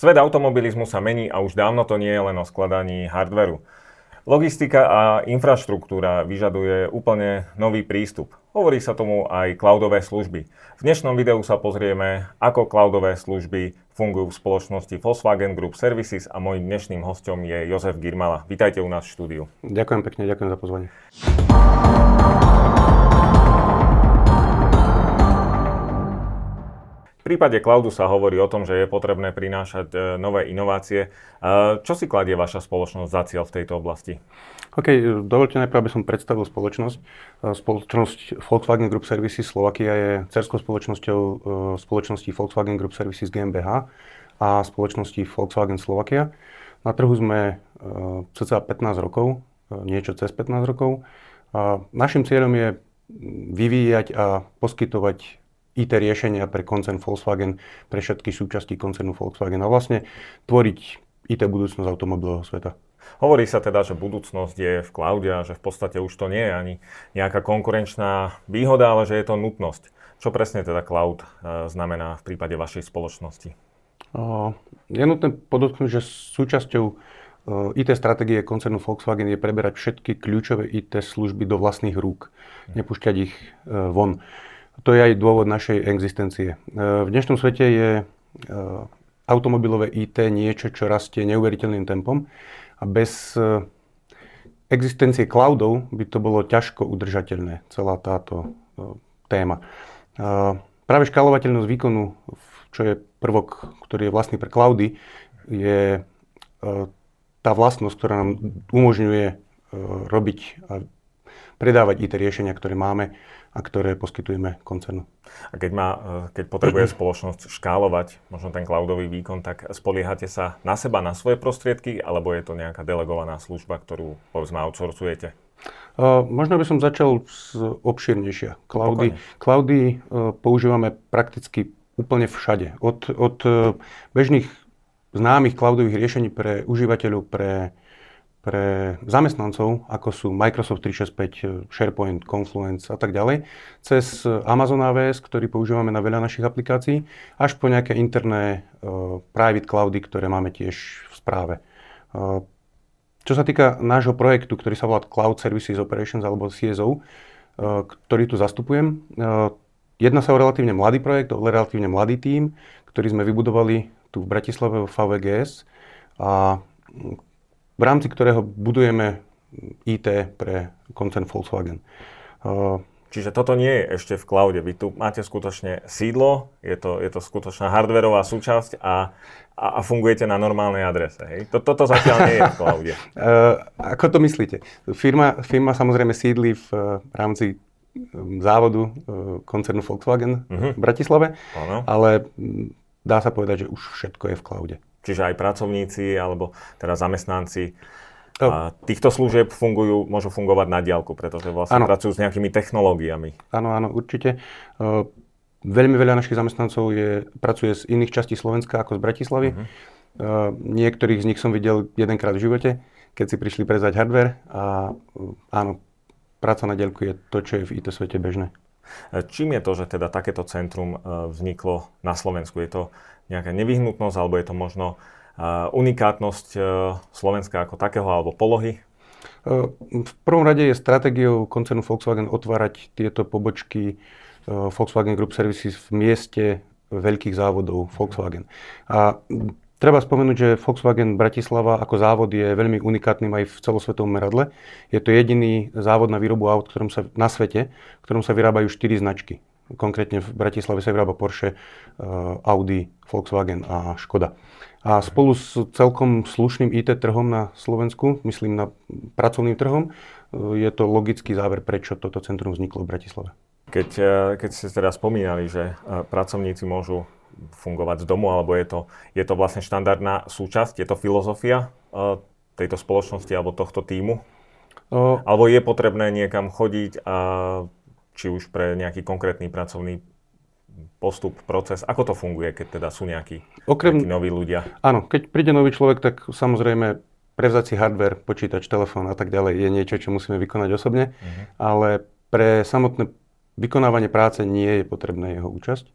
Svet automobilizmu sa mení a už dávno to nie je len o skladaní hardveru. Logistika a infraštruktúra vyžaduje úplne nový prístup. Hovorí sa tomu aj cloudové služby. V dnešnom videu sa pozrieme, ako cloudové služby fungujú v spoločnosti Volkswagen Group Services a môjim dnešným hostom je Jozef Girmala. Vítajte u nás v štúdiu. Ďakujem pekne, ďakujem za pozvanie. Prípade cloudu sa hovorí o tom, že je potrebné prinášať e, nové inovácie. E, čo si kladie vaša spoločnosť za cieľ v tejto oblasti? OK, dovolte najprv, aby som predstavil spoločnosť. E, spoločnosť Volkswagen Group Services Slovakia je cerskou spoločnosťou spoločnosti Volkswagen Group Services GmbH a spoločnosti Volkswagen Slovakia. Na trhu sme cca 15 rokov, niečo cez 15 rokov. A našim cieľom je vyvíjať a poskytovať IT riešenia pre koncern Volkswagen, pre všetky súčasti koncernu Volkswagen a vlastne tvoriť IT budúcnosť automobilového sveta. Hovorí sa teda, že budúcnosť je v cloude a že v podstate už to nie je ani nejaká konkurenčná výhoda, ale že je to nutnosť. Čo presne teda cloud e, znamená v prípade vašej spoločnosti? Je nutné podotknúť, že súčasťou e, IT stratégie koncernu Volkswagen je preberať všetky kľúčové IT služby do vlastných rúk, nepúšťať ich e, von. To je aj dôvod našej existencie. E, v dnešnom svete je e, automobilové IT niečo, čo rastie neuveriteľným tempom a bez e, existencie cloudov by to bolo ťažko udržateľné, celá táto téma. Práve škálovateľnosť výkonu, čo je prvok, ktorý je vlastný pre cloudy, je tá vlastnosť, ktorá nám umožňuje robiť predávať IT riešenia, ktoré máme a ktoré poskytujeme koncernu. A keď, má, e, keď potrebuje spoločnosť škálovať možno ten cloudový výkon, tak spoliehate sa na seba, na svoje prostriedky, alebo je to nejaká delegovaná služba, ktorú povedzme outsourcujete? Uh, možno by som začal z obširnejšia. Cloudy, cloudy uh, používame prakticky úplne všade. Od, od uh, bežných známych cloudových riešení pre užívateľov, pre pre zamestnancov, ako sú Microsoft 365, SharePoint, Confluence a tak ďalej, cez Amazon AWS, ktorý používame na veľa našich aplikácií, až po nejaké interné uh, private cloudy, ktoré máme tiež v správe. Uh, čo sa týka nášho projektu, ktorý sa volá Cloud Services Operations alebo CSO, uh, ktorý tu zastupujem, uh, jedná sa o relatívne mladý projekt, o relatívne mladý tím, ktorý sme vybudovali tu v Bratislave v VGS a v rámci ktorého budujeme IT pre koncern Volkswagen. Čiže toto nie je ešte v cloude. Vy tu máte skutočne sídlo, je to, je to skutočná hardverová súčasť a, a, a fungujete na normálnej adrese. Hej? Toto zatiaľ nie je v cloude. Uh, ako to myslíte? Firma, firma samozrejme sídli v, v rámci závodu koncernu Volkswagen uh-huh. v Bratislave, ano. ale dá sa povedať, že už všetko je v cloude. Čiže aj pracovníci alebo teda zamestnanci a týchto služieb fungujú, môžu fungovať na diálku, pretože vlastne ano. pracujú s nejakými technológiami. Áno, áno, určite. Uh, veľmi veľa našich zamestnancov je, pracuje z iných častí Slovenska ako z Bratislavy. Uh-huh. Uh, niektorých z nich som videl jedenkrát v živote, keď si prišli prezať hardware a uh, áno, práca na diálku je to, čo je v IT svete bežné. Čím je to, že teda takéto centrum vzniklo na Slovensku? Je to nejaká nevyhnutnosť, alebo je to možno unikátnosť e, Slovenska ako takého, alebo polohy? E, v prvom rade je stratégiou koncernu Volkswagen otvárať tieto pobočky e, Volkswagen Group Services v mieste veľkých závodov Volkswagen. A treba spomenúť, že Volkswagen Bratislava ako závod je veľmi unikátnym aj v celosvetovom meradle. Je to jediný závod na výrobu aut ktorom sa, na svete, v ktorom sa vyrábajú 4 značky. Konkrétne v Bratislave sa vyrába Porsche, eh, Audi, Volkswagen a Škoda. A spolu s celkom slušným IT trhom na Slovensku, myslím na pracovným trhom, eh, je to logický záver, prečo toto centrum vzniklo v Bratislave. Keď, eh, keď ste teda spomínali, že pracovníci môžu fungovať z domu, alebo je to, je to vlastne štandardná súčasť, je to filozofia tejto spoločnosti alebo tohto týmu? O... Alebo je potrebné niekam chodiť a či už pre nejaký konkrétny pracovný postup, proces? Ako to funguje, keď teda sú nejakí, Okrem, nejakí noví ľudia? Áno, keď príde nový človek, tak samozrejme prevzať si hardware, počítač, telefón a tak ďalej je niečo, čo musíme vykonať osobne, uh-huh. ale pre samotné vykonávanie práce nie je potrebná jeho účasť.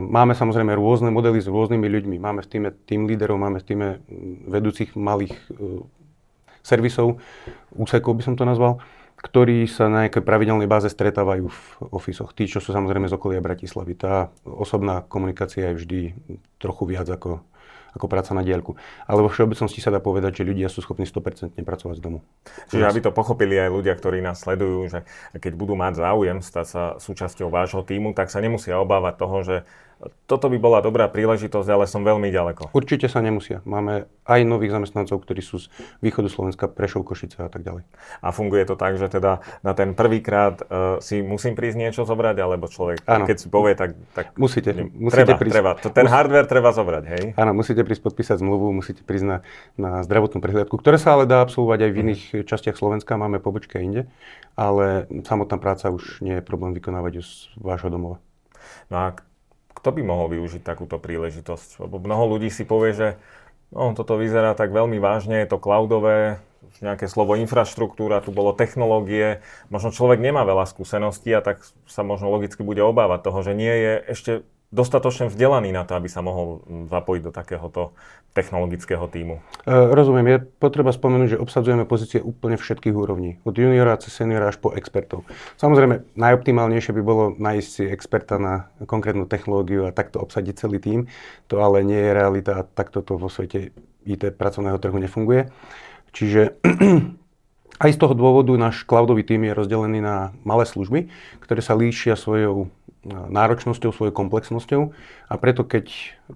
Máme samozrejme rôzne modely s rôznymi ľuďmi. Máme v týme tým líderov, máme v týme vedúcich malých servisov, úsekov by som to nazval, ktorí sa na nejakej pravidelnej báze stretávajú v ofisoch. Tí, čo sú samozrejme z okolia Bratislavy. Tá osobná komunikácia je vždy trochu viac ako ako práca na diaľku. Ale vo všeobecnosti sa dá povedať, že ľudia sú schopní 100% pracovať z domu. Čiže aby to pochopili aj ľudia, ktorí nás sledujú, že keď budú mať záujem stať sa súčasťou vášho týmu, tak sa nemusia obávať toho, že toto by bola dobrá príležitosť, ale som veľmi ďaleko. Určite sa nemusia. Máme aj nových zamestnancov, ktorí sú z východu Slovenska, Prešov, Košice a tak ďalej. A funguje to tak, že teda na ten prvýkrát uh, si musím prísť niečo zobrať, alebo človek, ano. keď si povie, tak... tak musíte, musíte treba, prísť. Treba. To, ten Mus... hardware treba zobrať, hej? Áno, musíte prísť podpísať zmluvu, musíte prísť na, na zdravotnú prehliadku, ktoré sa ale dá absolvovať aj v iných častiach Slovenska, máme pobočky inde, ale samotná práca už nie je problém vykonávať z vášho domova. No a kto by mohol využiť takúto príležitosť? Lebo mnoho ľudí si povie, že no, toto vyzerá tak veľmi vážne, je to cloudové, nejaké slovo infraštruktúra, tu bolo technológie. Možno človek nemá veľa skúseností a tak sa možno logicky bude obávať toho, že nie je ešte dostatočne vzdelaný na to, aby sa mohol zapojiť do takéhoto technologického týmu? E, rozumiem. Je potreba spomenúť, že obsadzujeme pozície úplne všetkých úrovní. Od juniora cez seniora až po expertov. Samozrejme, najoptimálnejšie by bolo nájsť si experta na konkrétnu technológiu a takto obsadiť celý tým. To ale nie je realita a takto to vo svete IT pracovného trhu nefunguje. Čiže aj z toho dôvodu náš cloudový tým je rozdelený na malé služby, ktoré sa líšia svojou náročnosťou, svojou komplexnosťou a preto keď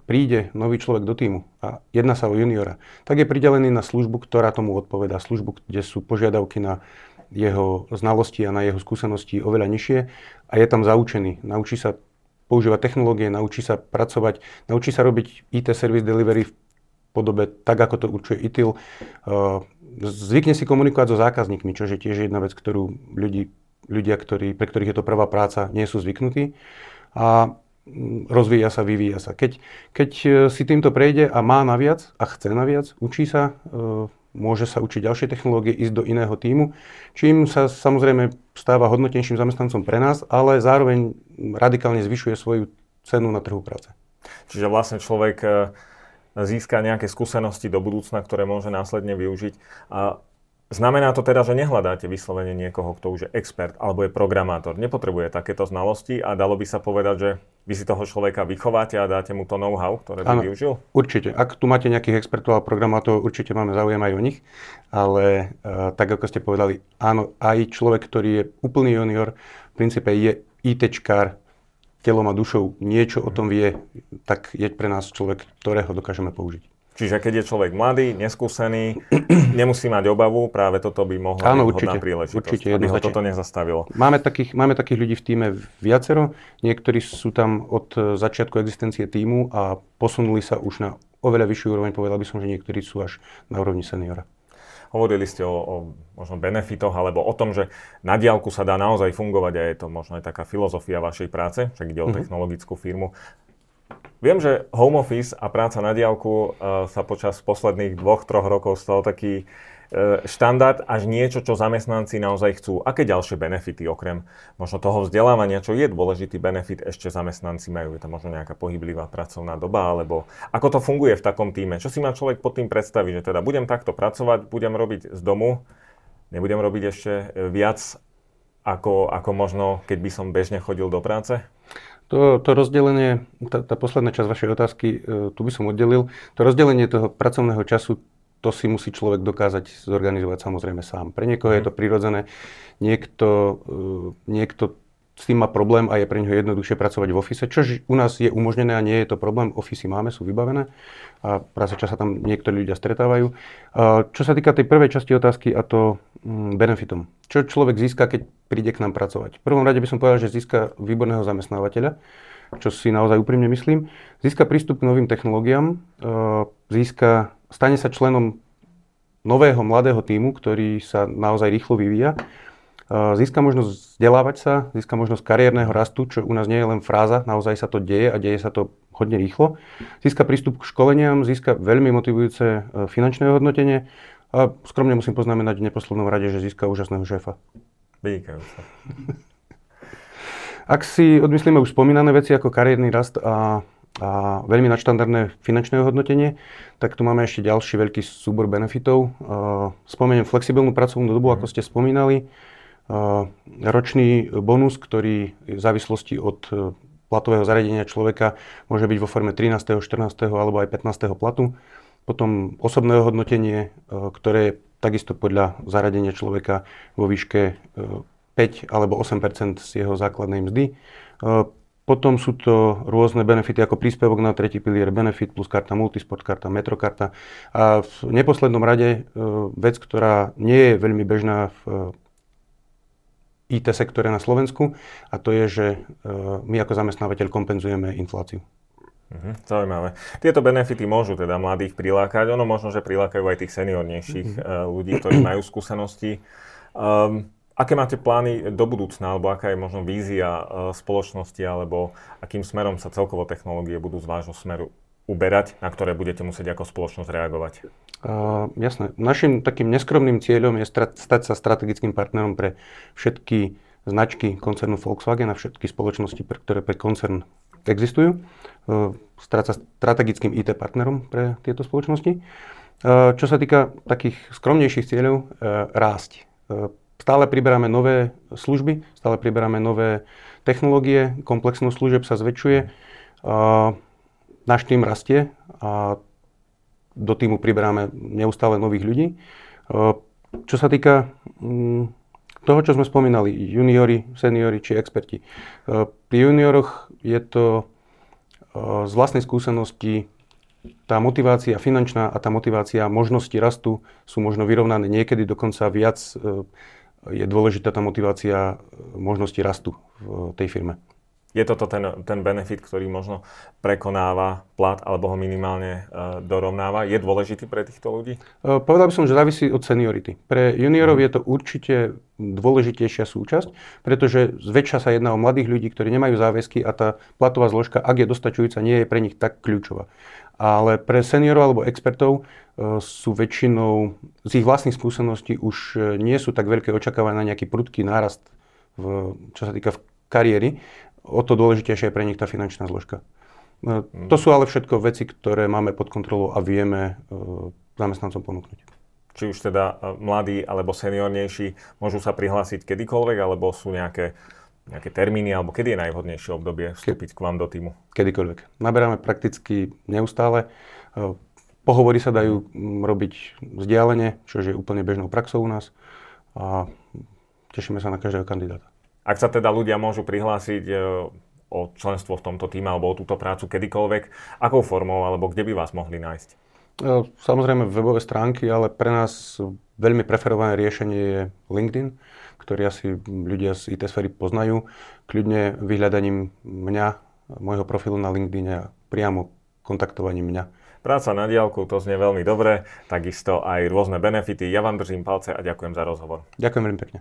príde nový človek do týmu a jedná sa o juniora, tak je pridelený na službu, ktorá tomu odpovedá, službu, kde sú požiadavky na jeho znalosti a na jeho skúsenosti oveľa nižšie a je tam zaučený. Naučí sa používať technológie, naučí sa pracovať, naučí sa robiť IT service delivery v podobe tak, ako to určuje ITIL. Zvykne si komunikovať so zákazníkmi, čo je tiež jedna vec, ktorú ľudí ľudia, ktorí, pre ktorých je to prvá práca, nie sú zvyknutí. A mm, rozvíja sa, vyvíja sa. Keď, keď e, si týmto prejde a má naviac a chce naviac, učí sa, e, môže sa učiť ďalšie technológie, ísť do iného týmu, čím sa samozrejme stáva hodnotnejším zamestnancom pre nás, ale zároveň radikálne zvyšuje svoju cenu na trhu práce. Čiže vlastne človek e, získa nejaké skúsenosti do budúcna, ktoré môže následne využiť. A Znamená to teda, že nehľadáte vyslovene niekoho, kto už je expert alebo je programátor. Nepotrebuje takéto znalosti a dalo by sa povedať, že vy si toho človeka vychováte a dáte mu to know-how, ktoré by ano, využil? Určite. Ak tu máte nejakých expertov a programátorov, určite máme záujem aj o nich. Ale uh, tak, ako ste povedali, áno, aj človek, ktorý je úplný junior, v princípe je ITčkár, telom a dušou niečo o tom vie, tak je pre nás človek, ktorého dokážeme použiť. Čiže keď je človek mladý, neskúsený, nemusí mať obavu, práve toto by mohla Áno, byť určite, príležitosť, určite, aby ho toto nezastavilo. Máme takých, máme takých ľudí v týme viacero, niektorí sú tam od začiatku existencie týmu a posunuli sa už na oveľa vyššiu úroveň, povedal by som, že niektorí sú až na úrovni seniora. Hovorili ste o, o možno benefitoch alebo o tom, že na diálku sa dá naozaj fungovať a je to možno aj taká filozofia vašej práce, však ide o mm-hmm. technologickú firmu. Viem, že home office a práca na diálku uh, sa počas posledných dvoch, troch rokov stal taký uh, štandard až niečo, čo zamestnanci naozaj chcú. Aké ďalšie benefity okrem možno toho vzdelávania, čo je dôležitý benefit, ešte zamestnanci majú? Je to možno nejaká pohyblivá pracovná doba, alebo ako to funguje v takom týme? Čo si má človek pod tým predstaviť, že teda budem takto pracovať, budem robiť z domu, nebudem robiť ešte viac ako, ako možno, keď by som bežne chodil do práce? To, to rozdelenie, tá, tá posledná časť vašej otázky, e, tu by som oddelil. To rozdelenie toho pracovného času, to si musí človek dokázať zorganizovať samozrejme sám. Pre niekoho mm. je to mhm. prirodzené, niekto, e, niekto s tým má problém a je pre neho jednoduchšie pracovať v ofise, čo u nás je umožnené a nie je to problém. Ofisy máme, sú vybavené a práve čas sa tam niektorí ľudia stretávajú. Čo sa týka tej prvej časti otázky a to mm, benefitom. Čo človek získa, keď príde k nám pracovať? V prvom rade by som povedal, že získa výborného zamestnávateľa, čo si naozaj úprimne myslím. Získa prístup k novým technológiám, získa, stane sa členom nového mladého týmu, ktorý sa naozaj rýchlo vyvíja Získa možnosť vzdelávať sa, získa možnosť kariérneho rastu, čo u nás nie je len fráza, naozaj sa to deje a deje sa to hodne rýchlo. Získa prístup k školeniam, získa veľmi motivujúce e, finančné hodnotenie a skromne musím poznamenať v neposlednom rade, že získa úžasného šéfa. Vynikajúce. Ak si odmyslíme už spomínané veci ako kariérny rast a, a veľmi nadštandardné finančné hodnotenie, tak tu máme ešte ďalší veľký súbor benefitov. Spomeniem flexibilnú pracovnú dobu, ako ste spomínali, ročný bonus, ktorý v závislosti od platového zariadenia človeka môže byť vo forme 13., 14. alebo aj 15. platu. Potom osobné hodnotenie, ktoré je takisto podľa zaradenia človeka vo výške 5 alebo 8% z jeho základnej mzdy. E, potom sú to rôzne benefity ako príspevok na tretí pilier, benefit plus karta multisport, karta metrokarta. A v neposlednom rade e, vec, ktorá nie je veľmi bežná v e, IT sektore na Slovensku a to je, že my ako zamestnávateľ kompenzujeme infláciu. Mhm, zaujímavé. Tieto benefity môžu teda mladých prilákať. Ono možno, že prilákajú aj tých seniornejších mm-hmm. ľudí, ktorí majú skúsenosti. Um, Aké máte plány do budúcna, alebo aká je možno vízia uh, spoločnosti, alebo akým smerom sa celkovo technológie budú z vášho smeru uberať, na ktoré budete musieť ako spoločnosť reagovať? Uh, jasné. Našim takým neskromným cieľom je strat- stať sa strategickým partnerom pre všetky značky koncernu Volkswagen a všetky spoločnosti, pre, ktoré pre koncern existujú. Uh, stať sa strategickým IT partnerom pre tieto spoločnosti. Uh, čo sa týka takých skromnejších cieľov, rásť Stále priberáme nové služby, stále priberáme nové technológie, komplexnosť služieb sa zväčšuje. Náš tým rastie a do týmu priberáme neustále nových ľudí. Čo sa týka mm, toho, čo sme spomínali, juniori, seniori či experti. Pri junioroch je to z vlastnej skúsenosti tá motivácia finančná a tá motivácia možnosti rastu sú možno vyrovnané niekedy dokonca viac je dôležitá tá motivácia e, možnosti rastu v tej firme. Je toto ten, ten benefit, ktorý možno prekonáva plat alebo ho minimálne uh, dorovnáva? Je dôležitý pre týchto ľudí? Uh, povedal by som, že závisí od seniority. Pre juniorov je to určite dôležitejšia súčasť, pretože zväčša sa jedná o mladých ľudí, ktorí nemajú záväzky a tá platová zložka, ak je dostačujúca, nie je pre nich tak kľúčová. Ale pre seniorov alebo expertov e, sú väčšinou z ich vlastných skúseností už e, nie sú tak veľké očakávania na nejaký prudký nárast, v, čo sa týka v kariéry. O to dôležitejšia je pre nich tá finančná zložka. E, to sú ale všetko veci, ktoré máme pod kontrolou a vieme zamestnancom ponúknuť. Či už teda mladí alebo seniornejší môžu sa prihlásiť kedykoľvek, alebo sú nejaké nejaké termíny, alebo kedy je najvhodnejšie obdobie vstúpiť Ke- k vám do týmu? Kedykoľvek. Naberáme prakticky neustále. E, pohovory sa dajú robiť vzdialene, čo je úplne bežnou praxou u nás a tešíme sa na každého kandidáta. Ak sa teda ľudia môžu prihlásiť e, o členstvo v tomto týme alebo o túto prácu kedykoľvek, akou formou alebo kde by vás mohli nájsť? E, samozrejme webové stránky, ale pre nás veľmi preferované riešenie je LinkedIn ktorý asi ľudia z IT sféry poznajú, kľudne vyhľadaním mňa, môjho profilu na LinkedIn a priamo kontaktovaním mňa. Práca na diálku, to znie veľmi dobre, takisto aj rôzne benefity. Ja vám držím palce a ďakujem za rozhovor. Ďakujem veľmi pekne.